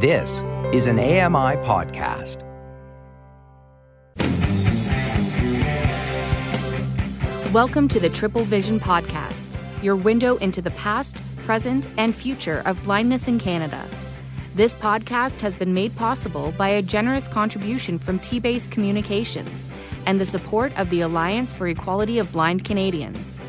This is an AMI podcast. Welcome to the Triple Vision Podcast, your window into the past, present, and future of blindness in Canada. This podcast has been made possible by a generous contribution from T Base Communications and the support of the Alliance for Equality of Blind Canadians.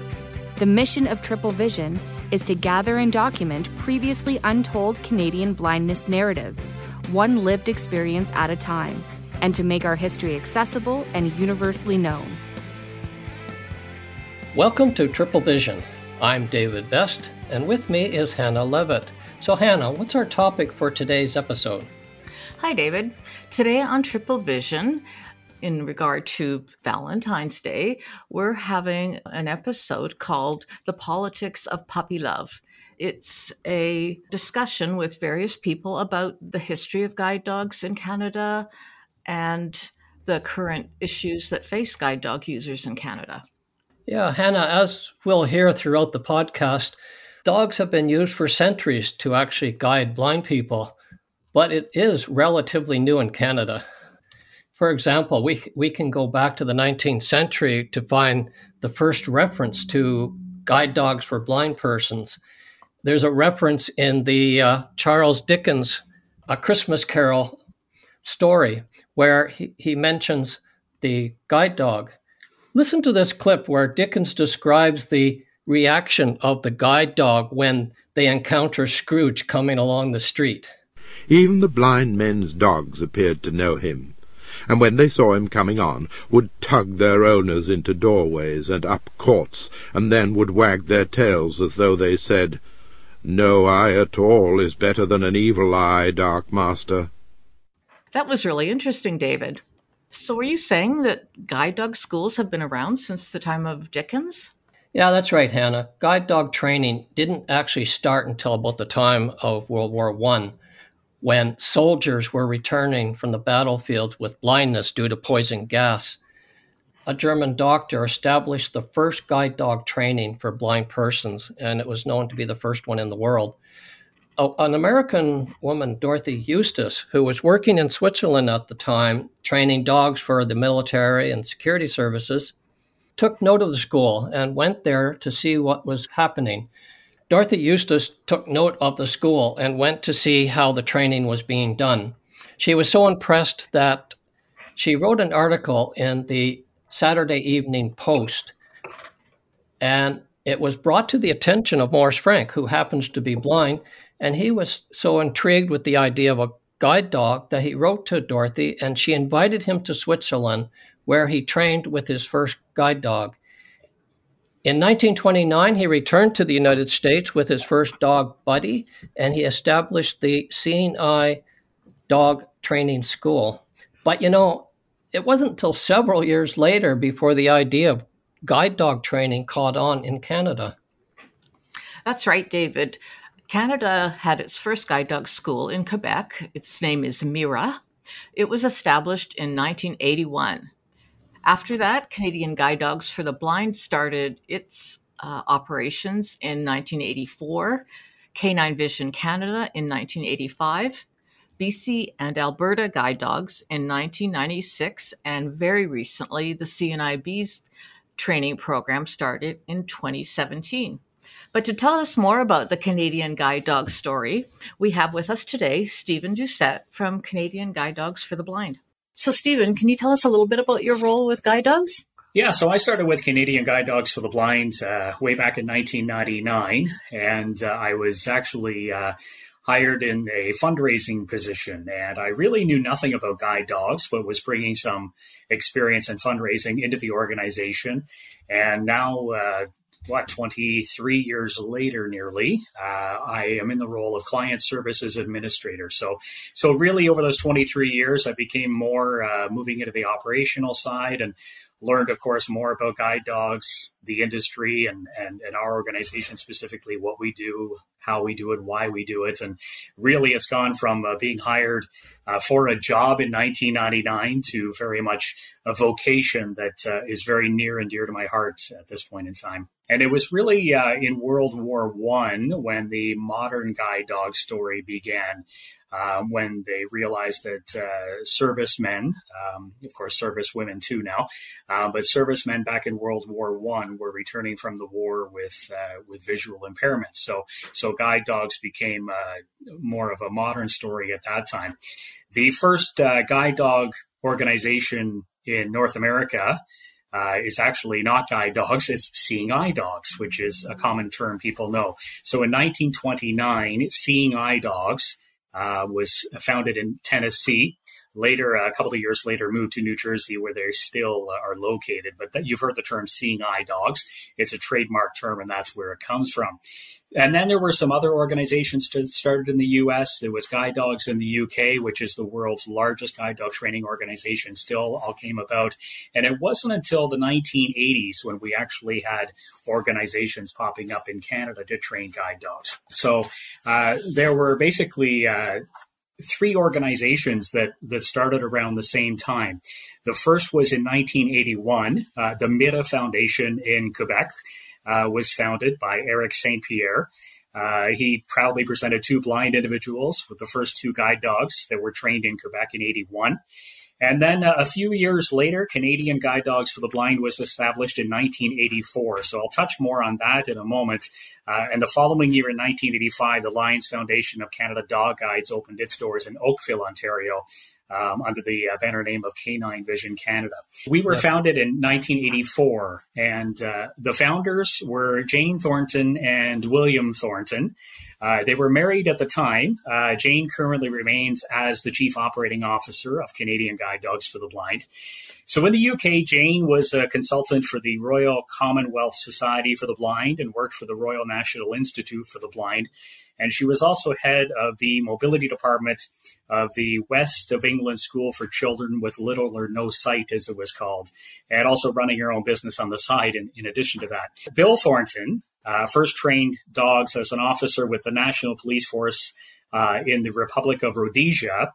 The mission of Triple Vision is to gather and document previously untold Canadian blindness narratives, one lived experience at a time, and to make our history accessible and universally known. Welcome to Triple Vision. I'm David Best, and with me is Hanna Levitt. So, Hanna, what's our topic for today's episode? Hi, David. Today on Triple Vision, in regard to Valentine's Day, we're having an episode called The Politics of Puppy Love. It's a discussion with various people about the history of guide dogs in Canada and the current issues that face guide dog users in Canada. Yeah, Hanna, as we'll hear throughout the podcast, dogs have been used for centuries to actually guide blind people, but it is relatively new in Canada. For example, we, we can go back to the 19th century to find the first reference to guide dogs for blind persons. There's a reference in the uh, Charles Dickens A Christmas Carol story where he, he mentions the guide dog. Listen to this clip where Dickens describes the reaction of the guide dog when they encounter Scrooge coming along the street. Even the blind men's dogs appeared to know him, and when they saw him coming on, would tug their owners into doorways and up courts, and then would wag their tails as though they said, No eye at all is better than an evil eye, dark master. That was really interesting, David. So, are you saying that guide dog schools have been around since the time of Dickens? Yeah, that's right, Hanna. Guide dog training didn't actually start until about the time of World War One, when soldiers were returning from the battlefield with blindness due to poison gas. A German doctor established the first guide dog training for blind persons, and it was known to be the first one in the world an American woman, Dorothy Eustis, who was working in Switzerland at the time, training dogs for the military and security services, took note of the school and went there to see what was happening. Dorothy Eustis took note of the school and went to see how the training was being done. She was so impressed that she wrote an article in the Saturday Evening Post, and it was brought to the attention of Morris Frank, who happens to be blind, and he was so intrigued with the idea of a guide dog that he wrote to Dorothy and she invited him to Switzerland where he trained with his first guide dog. In 1929, he returned to the United States with his first dog, Buddy, and he established the Seeing Eye Dog Training School. But you know, it wasn't until several years later before the idea of guide dog training caught on in Canada. That's right, David. Canada had its first guide dog school in Quebec. Its name is MIRA. It was established in 1981. After that, Canadian Guide Dogs for the Blind started its uh, operations in 1984, Canine Vision Canada in 1985, BC and Alberta Guide Dogs in 1996, and very recently, the CNIB's training program started in 2017. But to tell us more about the Canadian Guide Dog story, we have with us today Steven Doucette from Canadian Guide Dogs for the Blind. So, Steven, can you tell us a little bit about your role with guide dogs? Yeah, so I started with Canadian Guide Dogs for the Blind uh, way back in 1999, and uh, I was actually uh, hired in a fundraising position. And I really knew nothing about guide dogs, but was bringing some experience in fundraising into the organization. And now, uh, what 23 years later nearly uh, i am in the role of client services administrator. So so really over those 23 years i became more uh, moving into the operational side and learned of course more about guide dogs the industry and, and and our organization specifically what we do how we do it why we do it. And really it's gone from uh, being hired uh, for a job in 1999 to very much a vocation that uh, is very near and dear to my heart at this point in time And it was really uh, in World War One when the modern guide dog story began. Um, when they realized that uh, servicemen, um, of course, service women too now, uh, but servicemen back in World War One were returning from the war with uh, with visual impairments. So so guide dogs became uh, more of a modern story at that time. The first guide dog organization in North America uh, is actually not guide dogs, it's seeing eye dogs, which is a common term people know. So in 1929, seeing eye dogs uh, was founded in Tennessee. Later, a couple of years later, moved to New Jersey, where they still uh, are located. But that, you've heard the term "seeing eye dogs." It's a trademark term, and that's where it comes from. And then there were some other organizations that started in the U.S. There was Guide Dogs in the U.K., which is the world's largest guide dog training organization. Still, all came about, and it wasn't until the 1980s when we actually had organizations popping up in Canada to train guide dogs. So uh, there were basically uh, three organizations that, that started around the same time. The first was in 1981. Uh, the MIRA Foundation in Quebec was founded by Eric St. Pierre. Uh, he proudly presented two blind individuals with the first two guide dogs that were trained in Quebec in 81. And then uh, a few years later, Canadian Guide Dogs for the Blind was established in 1984. So I'll touch more on that in a moment. Uh, and the following year in 1985, the Lions Foundation of Canada Dog Guides opened its doors in Oakville, Ontario. Um, under the uh, banner name of Canine Vision Canada. We were founded in 1984, and uh, the founders were Jane Thornton and William Thornton. Uh, they were married at the time. Uh, Jane currently remains as the chief operating officer of Canadian Guide Dogs for the Blind. So in the UK, Jane was a consultant for the Royal Commonwealth Society for the Blind and worked for the Royal National Institute for the Blind. And she was also head of the mobility department of the West of England School for Children with Little or No Sight, as it was called, and also running her own business on the side in, in addition to that. Bill Thornton uh, first trained dogs as an officer with the National Police Force uh, in the Republic of Rhodesia.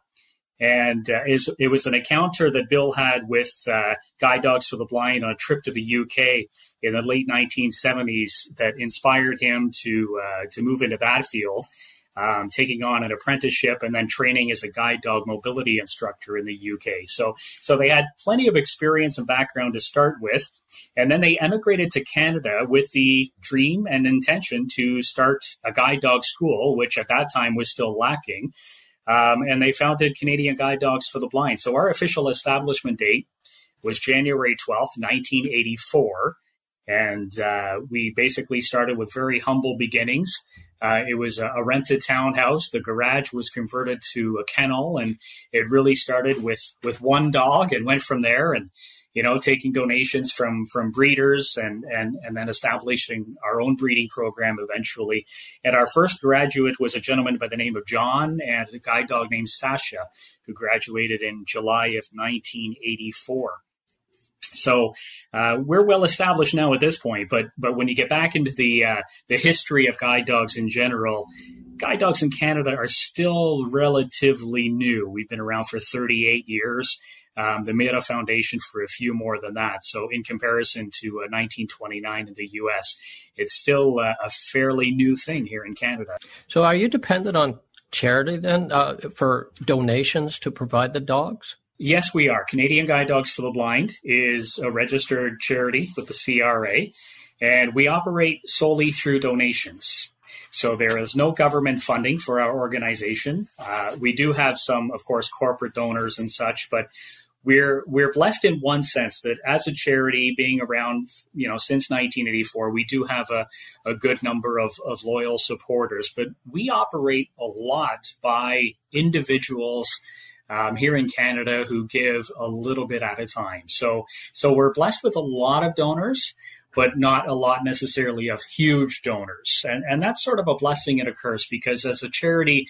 And uh, is, it was an encounter that Bill had with uh, Guide Dogs for the Blind on a trip to the UK in the late 1970s that inspired him to uh, to move into that field um, taking on an apprenticeship and then training as a guide dog mobility instructor in the UK. So, so they had plenty of experience and background to start with. And then they emigrated to Canada with the dream and intention to start a guide dog school, which at that time was still lacking. Um, and they founded Canadian Guide Dogs for the Blind. So our official establishment date was January 12th, 1984. And uh, we basically started with very humble beginnings. Uh, it was a, a, rented townhouse. The garage was converted to a kennel, and it really started with with one dog and went from there. And you know, taking donations from from breeders and and and then establishing our own breeding program eventually. And our first graduate was a gentleman by the name of John and a guide dog named Sasha, who graduated in July of 1984. So uh, we're well established now at this point, but but when you get back into the uh, the history of guide dogs in general, guide dogs in Canada are still relatively new. We've been around for 38 years. Um, the MIRA Foundation for a few more than that. So in comparison to uh, 1929 in the U.S., it's still uh, a fairly new thing here in Canada. So are you dependent on charity then uh, for donations to provide the dogs? Yes, we are. Canadian Guide Dogs for the Blind is a registered charity with the CRA, and we operate solely through donations. So there is no government funding for our organization. Uh, we do have some, of course, corporate donors and such, but we're we're blessed in one sense that as a charity being around you know since 1984 we do have a, a good number of, of loyal supporters but we operate a lot by individuals um, here in Canada who give a little bit at a time. So, so we're blessed with a lot of donors, but not a lot necessarily of huge donors. And, and that's sort of a blessing and a curse because as a charity,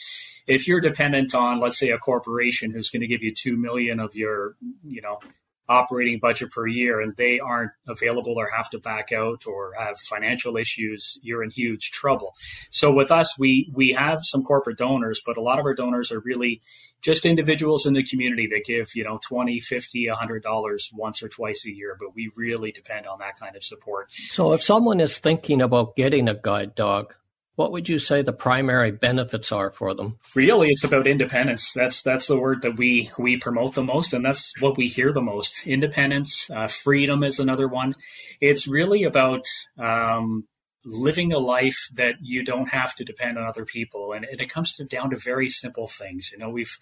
if you're dependent on, let's say, a corporation who's going to give you two million of your, you know, operating budget per year and they aren't available or have to back out or have financial issues, you're in huge trouble. So with us, we, we have some corporate donors, but a lot of our donors are really just individuals in the community that give, you know, 20, 50, $100 once or twice a year. But we really depend on that kind of support. So if someone is thinking about getting a guide dog, what would you say the primary benefits are for them? Really, it's about independence. That's that's the word that we we promote the most, and that's what we hear the most. Independence, uh, freedom is another one. It's really about um, living a life that you don't have to depend on other people, and, and it comes to, down to very simple things. You know, we've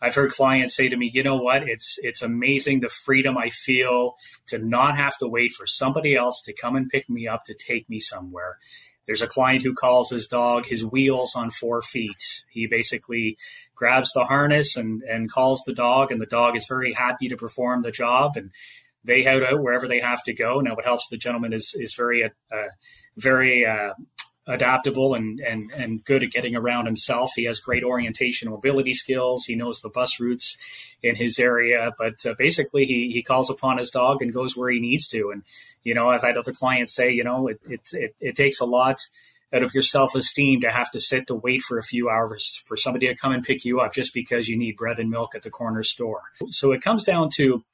I've heard clients say to me, you know what, it's it's amazing the freedom I feel to not have to wait for somebody else to come and pick me up to take me somewhere. There's a client who calls his dog his wheels on four feet. He basically grabs the harness and, and calls the dog, and the dog is very happy to perform the job. And they head out wherever they have to go. Now, what helps the gentleman is is very uh, very uh, adaptable and, and, and good at getting around himself. He has great orientation mobility skills. He knows the bus routes in his area, but uh, basically he, he calls upon his dog and goes where he needs to. And, you know, I've had other clients say, you know, it, it, it, it takes a lot out of your self-esteem to have to sit to wait for a few hours for somebody to come and pick you up just because you need bread and milk at the corner store. So it comes down to,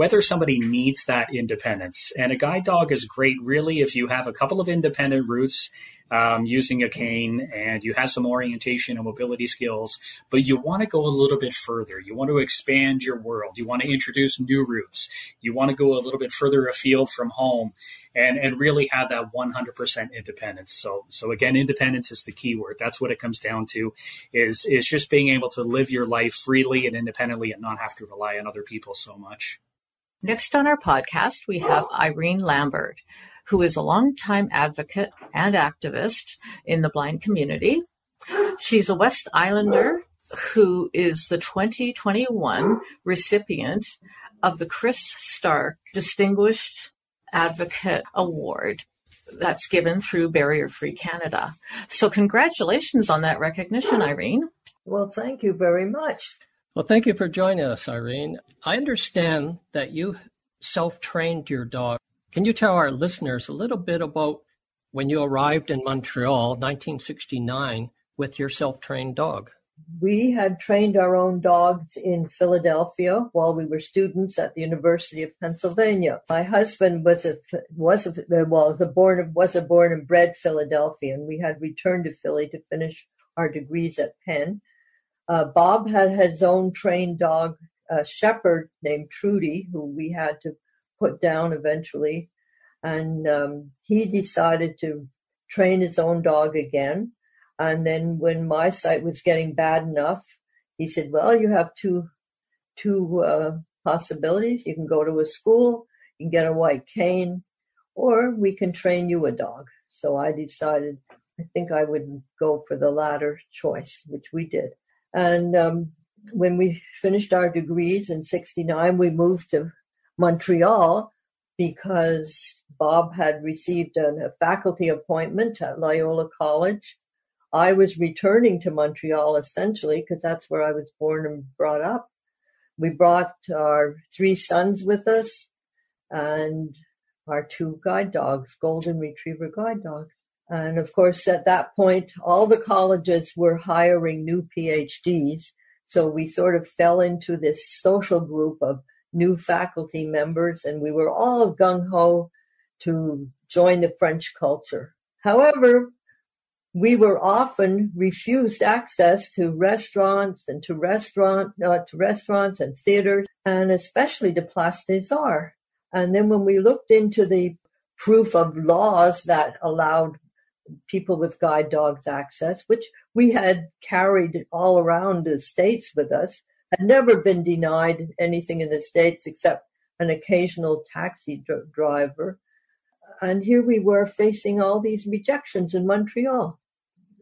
whether somebody needs that independence. And a guide dog is great, really, if you have a couple of independent routes um, using a cane and you have some orientation and mobility skills, but you want to go a little bit further. You want to expand your world. You want to introduce new routes. You want to go a little bit further afield from home and, and really have that 100% independence. So, so again, independence is the key word. That's what it comes down to is, is just being able to live your life freely and independently and not have to rely on other people so much. Next on our podcast, we have Irene Lambert, who is a longtime advocate and activist in the blind community. She's a West Islander who is the 2021 recipient of the Chris Stark Distinguished Advocate Award that's given through Barrier Free Canada. So, congratulations on that recognition, Irene. Well, thank you very much. Well, thank you for joining us, Irene. I understand that you self trained your dog. Can you tell our listeners a little bit about when you arrived in Montreal, 1969, with your self trained dog? We had trained our own dogs in Philadelphia while we were students at the University of Pennsylvania. My husband was a was a well, the born was a born and bred Philadelphian. We had returned to Philly to finish our degrees at Penn. Uh, Bob had his own trained dog, a shepherd named Trudy, who we had to put down eventually. And um, he decided to train his own dog again. And then when my sight was getting bad enough, he said, well, you have two, two uh, possibilities. You can go to a school, you can get a white cane, or we can train you a dog. So I decided I think I would go for the latter choice, which we did. And um, when we finished our degrees in 69, we moved to Montreal because Bob had received a faculty appointment at Loyola College. I was returning to Montreal essentially because that's where I was born and brought up. We brought our three sons with us and our two guide dogs, golden retriever guide dogs. And of course, at that point, all the colleges were hiring new PhDs. So we sort of fell into this social group of new faculty members, and we were all gung ho to join the French culture. However, we were often refused access to restaurants and to restaurant uh, to restaurants and theaters, and especially to Place des Arts. And then when we looked into the proof of laws that allowed people with guide dogs access, which we had carried all around the states with us, had never been denied anything in the states except an occasional taxi dr- driver. And here we were facing all these rejections in Montreal.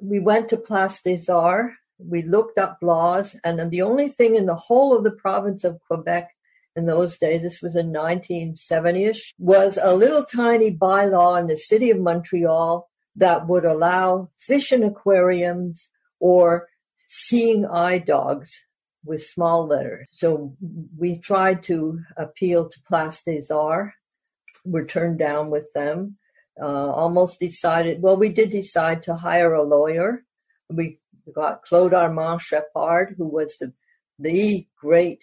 We went to Place des Arts. We looked up laws, and the only thing in the whole of the province of Quebec in those days, this was in 1970ish, was a little tiny bylaw in the city of Montreal that would allow fish in aquariums or seeing eye dogs with small letters. So we tried to appeal to Place des Arts. We're turned down with them. Uh, almost decided, well, we did decide to hire a lawyer. We got Claude Armand Sheppard, who was the, the great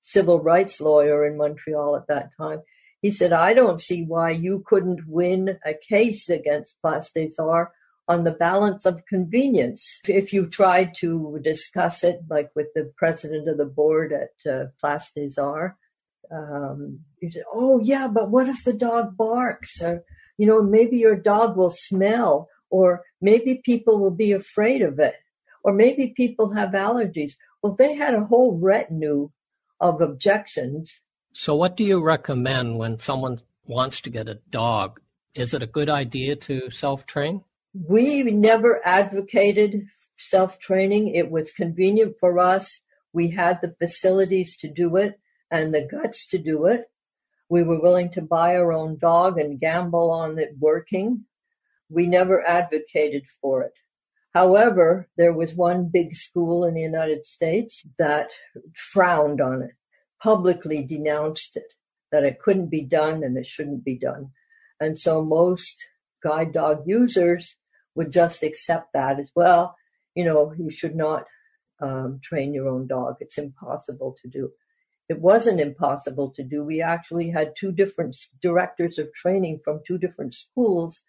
civil rights lawyer in Montreal at that time. He said, I don't see why you couldn't win a case against Place des Arts on the balance of convenience. If you tried to discuss it, like with the president of the board at uh, Place des Arts, um, you said, "Oh yeah, but what if the dog barks? Or you know, maybe your dog will smell, or maybe people will be afraid of it, or maybe people have allergies." Well, they had a whole retinue of objections. So, what do you recommend when someone wants to get a dog? Is it a good idea to self train? we never advocated self training. It was convenient for us. We had the facilities to do it and the guts to do it. We were willing to buy our own dog and gamble on it working. We never advocated for it. However, there was one big school in the United States that frowned on it, publicly denounced it, that it couldn't be done and it shouldn't be done. And so most guide dog users would just accept that as well. You know, you should not um, train your own dog. It's impossible to do. It wasn't impossible to do. We actually had two different directors of training from two different schools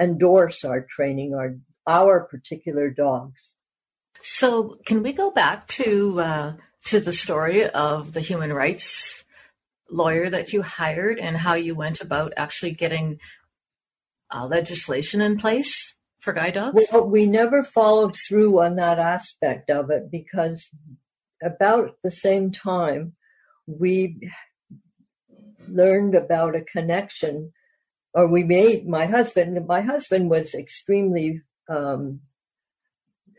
endorse our training, our our particular dogs. So, can we go back to uh, to the story of the human rights lawyer that you hired and how you went about actually getting uh, legislation in place for guide dogs? Well, we never followed through on that aspect of it because about the same time we learned about a connection or we made my husband my husband was extremely um,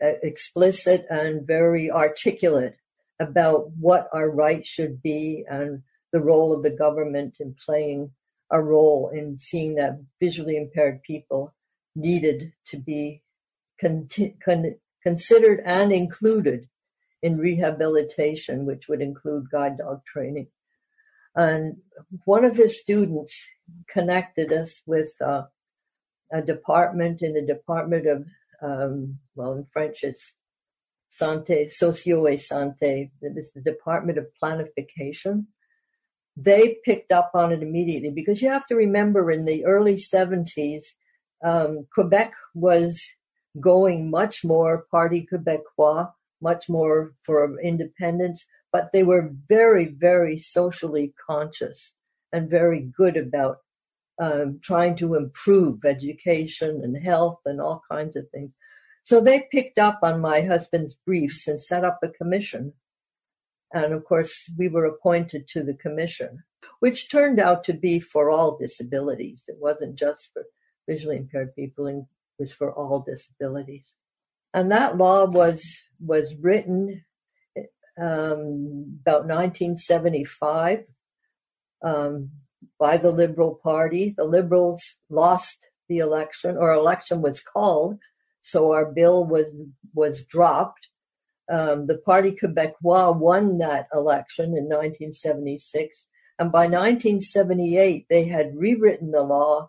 explicit and very articulate about what our rights should be and the role of the government in playing a role in seeing that visually impaired people needed to be con- con- considered and included in rehabilitation, which would include guide dog training. And one of his students connected us with uh, a department in the Department of, um, well, in French it's Santé, Socio et Santé. It the Department of Planification they picked up on it immediately because you have to remember in the early 70s, um, Quebec was going much more Parti Québécois, much more for independence, but they were very, very socially conscious and very good about um, trying to improve education and health and all kinds of things. So they picked up on my husband's briefs and set up a commission and of course, we were appointed to the commission, which turned out to be for all disabilities. It wasn't just for visually impaired people, it was for all disabilities. And that law was, was written um, about 1975 um, by the Liberal Party. The Liberals lost the election, or election was called, so our bill was was dropped um, the Parti Québécois won that election in 1976. And by 1978, they had rewritten the law,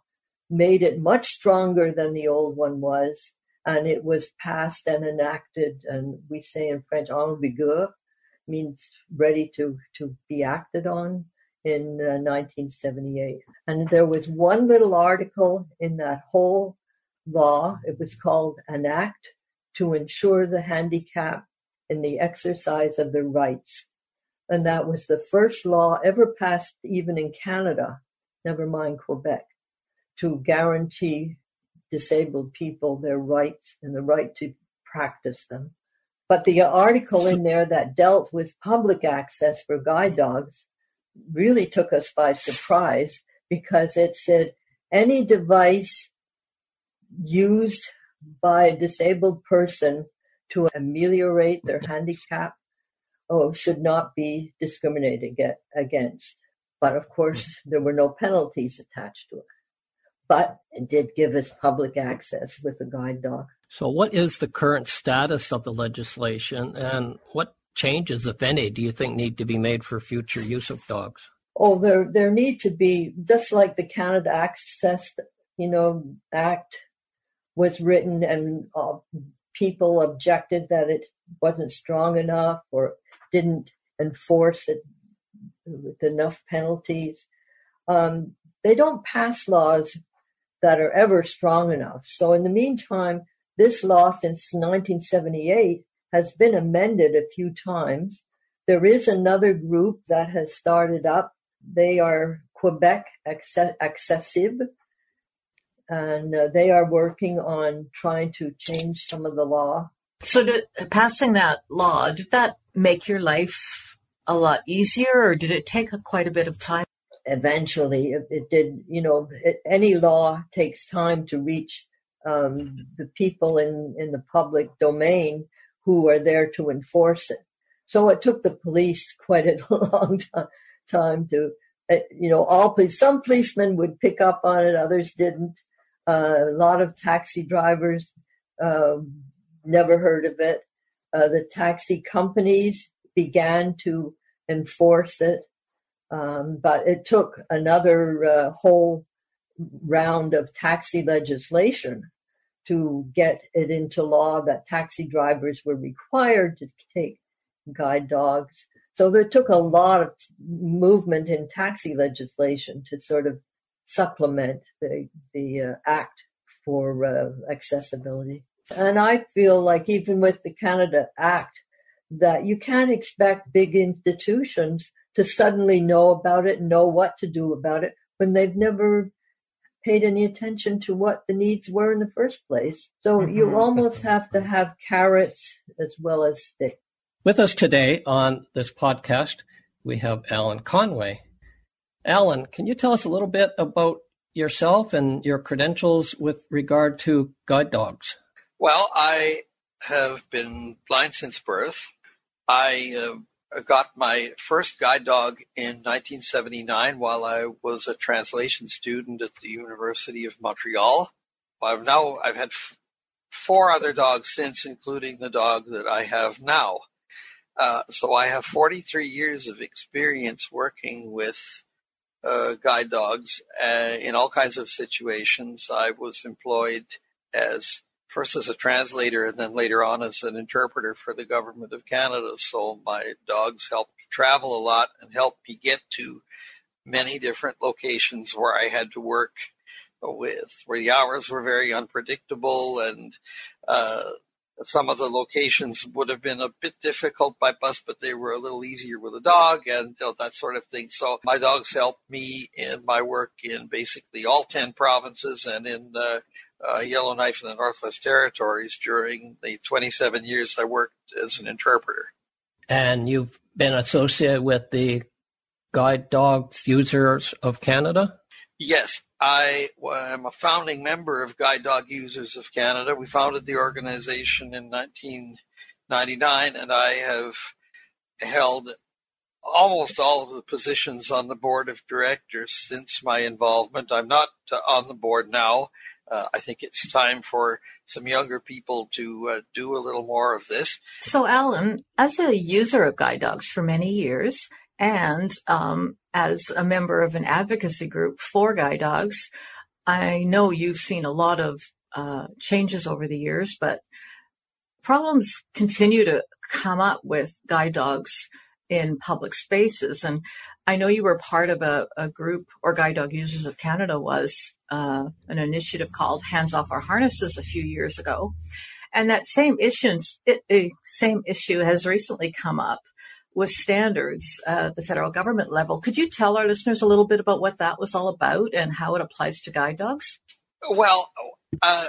made it much stronger than the old one was, and it was passed and enacted. And we say in French, en vigueur, means ready to, to be acted on in uh, 1978. And there was one little article in that whole law. It was called an act to ensure the handicap in the exercise of their rights. And that was the first law ever passed, even in Canada, never mind Quebec, to guarantee disabled people their rights and the right to practice them. But the article in there that dealt with public access for guide dogs really took us by surprise because it said any device used by a disabled person to ameliorate their handicap oh, should not be discriminated against. But of course, there were no penalties attached to it. But it did give us public access with the guide dog. So, what is the current status of the legislation and what changes, if any, do you think need to be made for future use of dogs? Oh, there there need to be just like the Canada Access, you know, Act was written, and uh, people objected that it wasn't strong enough or didn't enforce it with enough penalties. Um, they don't pass laws that are ever strong enough. So in the meantime, this law since 1978 has been amended a few times. There is another group that has started up. They are Quebec Accessible, and uh, they are working on trying to change some of the law. So, did, passing that law, did that make your life a lot easier, or did it take a, quite a bit of time? Eventually, it, it did. You know, it, any law takes time to reach um, the people in, in the public domain who are there to enforce it. So it took the police quite a long time to, uh, you know, all police, some policemen would pick up on it, others didn't. A lot of taxi drivers um, never heard of it. Uh, the taxi companies began to enforce it, um, but it took another uh, whole round of taxi legislation to get it into law that taxi drivers were required to take guide dogs. So there took a lot of movement in taxi legislation to sort of supplement the the uh, act for uh, accessibility. And I feel like even with the Canada Act, that you can't expect big institutions to suddenly know about it, know what to do about it when they've never paid any attention to what the needs were in the first place. So mm-hmm. you almost have to have carrots as well as sticks. With us today on this podcast, we have Alan Conway. Alan, can you tell us a little bit about yourself and your credentials with regard to guide dogs? Well, I have been blind since birth. I uh, got my first guide dog in 1979 while I was a translation student at the University of Montreal. I've now I've had f- four other dogs since, including the dog that I have now. Uh, so I have 43 years of experience working with uh, guide dogs uh, in all kinds of situations. I was employed as first as a translator and then later on as an interpreter for the government of Canada. So my dogs helped travel a lot and helped me get to many different locations where I had to work with, where the hours were very unpredictable and uh, some of the locations would have been a bit difficult by bus, but they were a little easier with a dog and you know, that sort of thing. So my dogs helped me in my work in basically all 10 provinces and in uh, Yellowknife in the Northwest Territories during the 27 years I worked as an interpreter. And you've been associated with the Guide Dogs Users of Canada? Yes, I am a founding member of Guide Dog Users of Canada. We founded the organization in 1999, and I have held almost all of the positions on the board of directors since my involvement. I'm not uh, on the board now uh, I think it's time for some younger people to uh, do a little more of this. So, Alan, as a user of guide dogs for many years, and um, as a member of an advocacy group for guide dogs, I know you've seen a lot of uh, changes over the years, but problems continue to come up with guide dogs in public spaces. And I know you were part of a, a group, or Guide Dog Users of Canada was uh, an initiative called Hands Off Our Harnesses a few years ago. And that same issue, it, same issue has recently come up with standards at the federal government level. Could you tell our listeners a little bit about what that was all about and how it applies to guide dogs? Well, uh,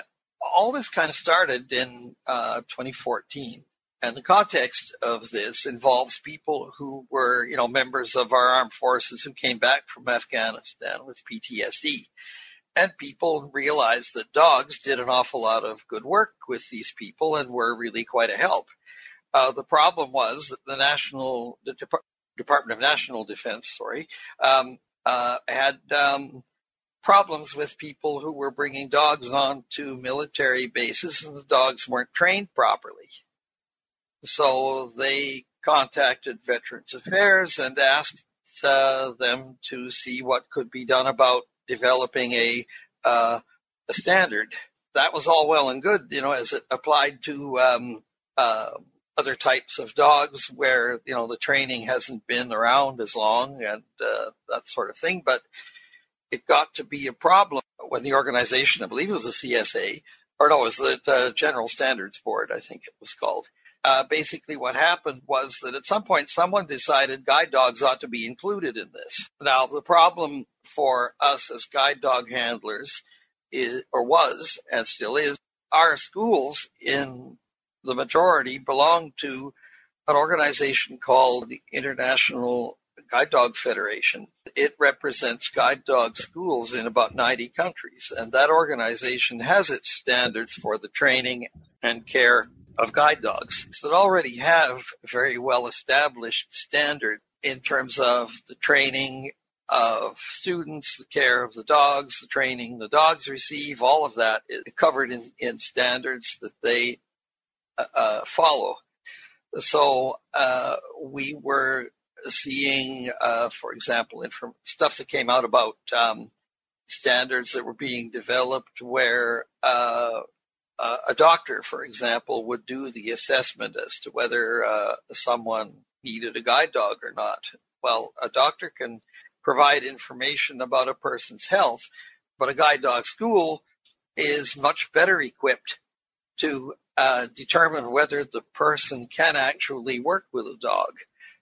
all this kind of started in uh, 2014. And the context of this involves people who were, you know, members of our armed forces who came back from Afghanistan with PTSD and people realized that dogs did an awful lot of good work with these people and were really quite a help. Uh, the problem was that the national the Dep- Department of National Defense, sorry, um, uh, had um, problems with people who were bringing dogs on to military bases, and the dogs weren't trained properly. So they contacted Veterans Affairs and asked uh, them to see what could be done about developing a, uh, a standard. That was all well and good, you know, as it applied to um, uh, other types of dogs where you know the training hasn't been around as long and uh, that sort of thing. But it got to be a problem when the organization, I believe it was the CSA, or no, it was the uh, General Standards Board, I think it was called. Uh, basically, what happened was that at some point someone decided guide dogs ought to be included in this. Now, the problem for us as guide dog handlers is, or was, and still is, our schools in the majority belong to an organization called the International Guide Dog Federation. It represents guide dog schools in about 90 countries, and that organization has its standards for the training and care of guide dogs that already have very well established standard in terms of the training of students, the care of the dogs, the training the dogs receive, all of that is covered in, in standards that they uh, uh, follow. So uh, we were seeing, uh, for example, inform- stuff that came out about um, standards that were being developed where uh, a doctor, for example, would do the assessment as to whether uh, someone needed a guide dog or not. Well, a doctor can provide information about a person's health, but a guide dog school is much better equipped to uh, determine whether the person can actually work with a dog.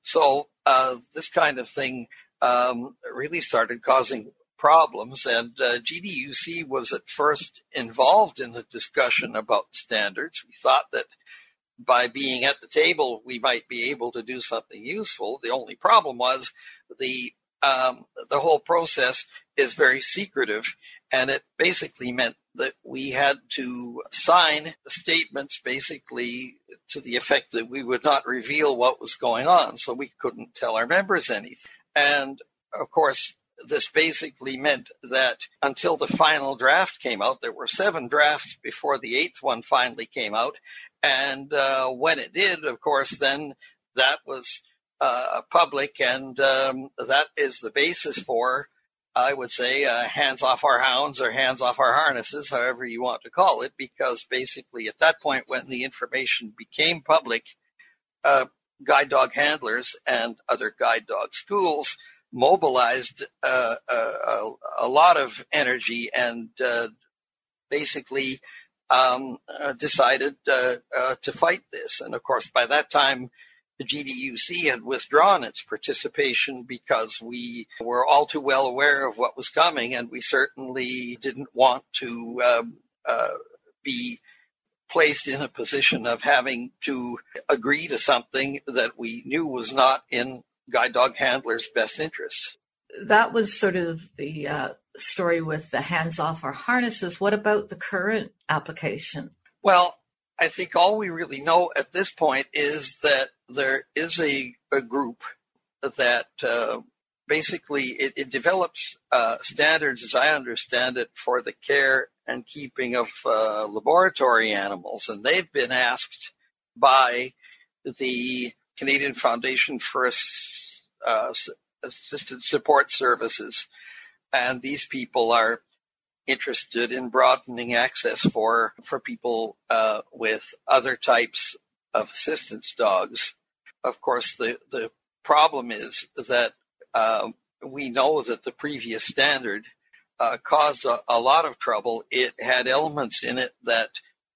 So uh, this kind of thing um, really started causing problems, and uh, GDUC was at first involved in the discussion about standards. We thought that by being at the table, we might be able to do something useful. The only problem was the um, the whole process is very secretive, and it basically meant that we had to sign statements basically to the effect that we would not reveal what was going on. So we couldn't tell our members anything. And of course, this basically meant that until the final draft came out, there were seven drafts before the eighth one finally came out. And uh, when it did, of course, then that was uh, public, and um, that is the basis for I would say uh, hands off our hounds or hands off our harnesses, however you want to call it, because basically at that point when the information became public, uh, guide dog handlers and other guide dog schools mobilized uh, a, a, a, lot of energy and uh, basically um, uh, decided uh, to fight this. And of course, by that time, the GDUC had withdrawn its participation because we were all too well aware of what was coming, and we certainly didn't want to um, uh, be placed in a position of having to agree to something that we knew was not in guide dog handlers' best interests. That was sort of the uh, story with the hands off our harnesses. What about the current application? Well, I think all we really know at this point is that there is a, a group that uh, basically it, it develops uh, standards, as I understand it, for the care and keeping of uh, laboratory animals, and they've been asked by the Canadian Foundation for uh, Assisted Support Services, and these people are interested in broadening access for for people uh, with other types of assistance dogs. Of course, the the problem is that uh, we know that the previous standard uh, caused a, a, lot of trouble. It had elements in it that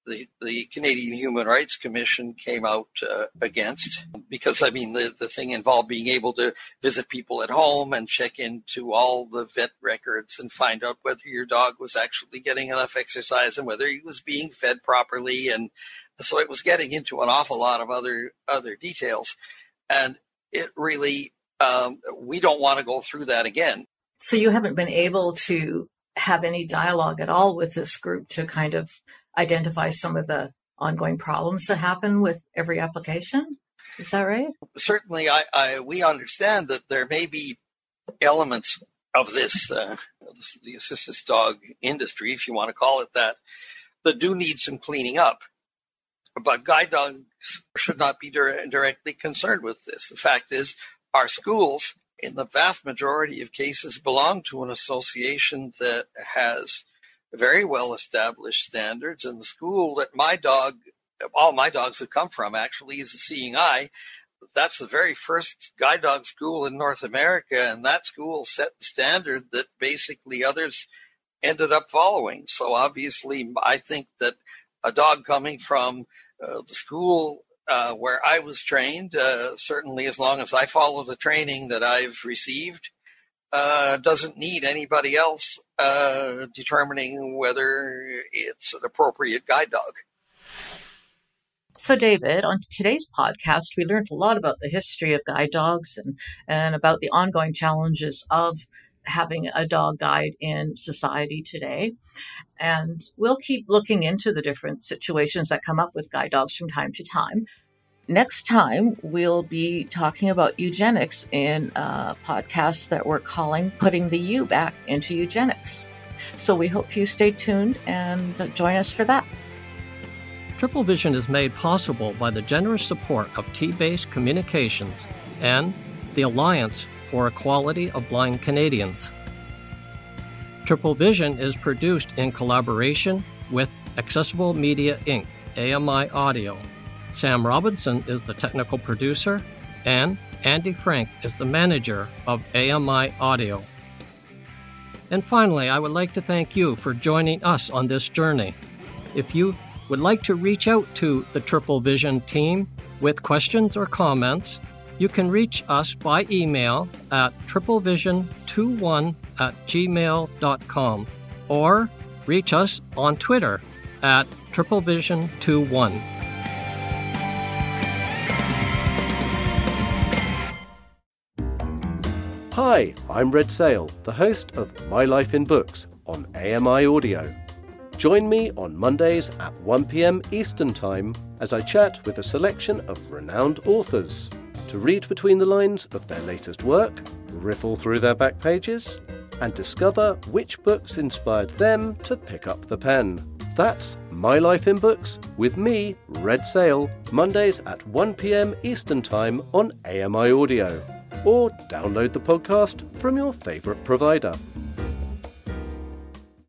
the, the Canadian Human Rights Commission came out uh, against because I mean the, the thing involved being able to visit people at home and check into all the vet records and find out whether your dog was actually getting enough exercise and whether he was being fed properly and so it was getting into an awful lot of other other details and it really um, we don't want to go through that again. So you haven't been able to have any dialogue at all with this group to kind of identify some of the ongoing problems that happen with every application. Is that right? Certainly, I, I we understand that there may be elements of this, uh, the assistance dog industry, if you want to call it that, that do need some cleaning up. But guide dogs should not be dir- directly concerned with this. The fact is, our schools, in the vast majority of cases, belong to an association that has very well established standards. And the school that my dog, all my dogs have come from, actually, is the Seeing Eye. That's the very first guide dog school in North America, and that school set the standard that basically others ended up following. So obviously, I think that a dog coming from uh, the school uh, where I was trained, uh, certainly as long as I follow the training that I've received, uh, doesn't need anybody else uh, determining whether it's an appropriate guide dog. So, David, on today's podcast, we learned a lot about the history of guide dogs and, and about the ongoing challenges of having a dog guide in society today. And we'll keep looking into the different situations that come up with guide dogs from time to time. Next time, we'll be talking about eugenics in a podcast that we're calling Putting the U Back into Eugenics. So we hope you stay tuned and join us for that. Triple Vision is made possible by the generous support of T Base Communications and the Alliance for Equality of Blind Canadians. Triple Vision is produced in collaboration with Accessible Media Inc., AMI Audio. Sam Robinson is the technical producer, and Andy Frank is the manager of AMI Audio. And finally, I would like to thank you for joining us on this journey. If you would like to reach out to the Triple Vision team with questions or comments, you can reach us by email at triplevision21 at gmail.com or reach us on Twitter at triplevision21. Hi, I'm Red Sale, the host of My Life in Books on AMI Audio. Join me on Mondays at 1pm Eastern Time as I chat with a selection of renowned authors to read between the lines of their latest work, riffle through their back pages, and discover which books inspired them to pick up the pen. That's My Life in Books with me, Red Sale, Mondays at 1pm Eastern Time on AMI Audio. Or download the podcast from your favourite provider.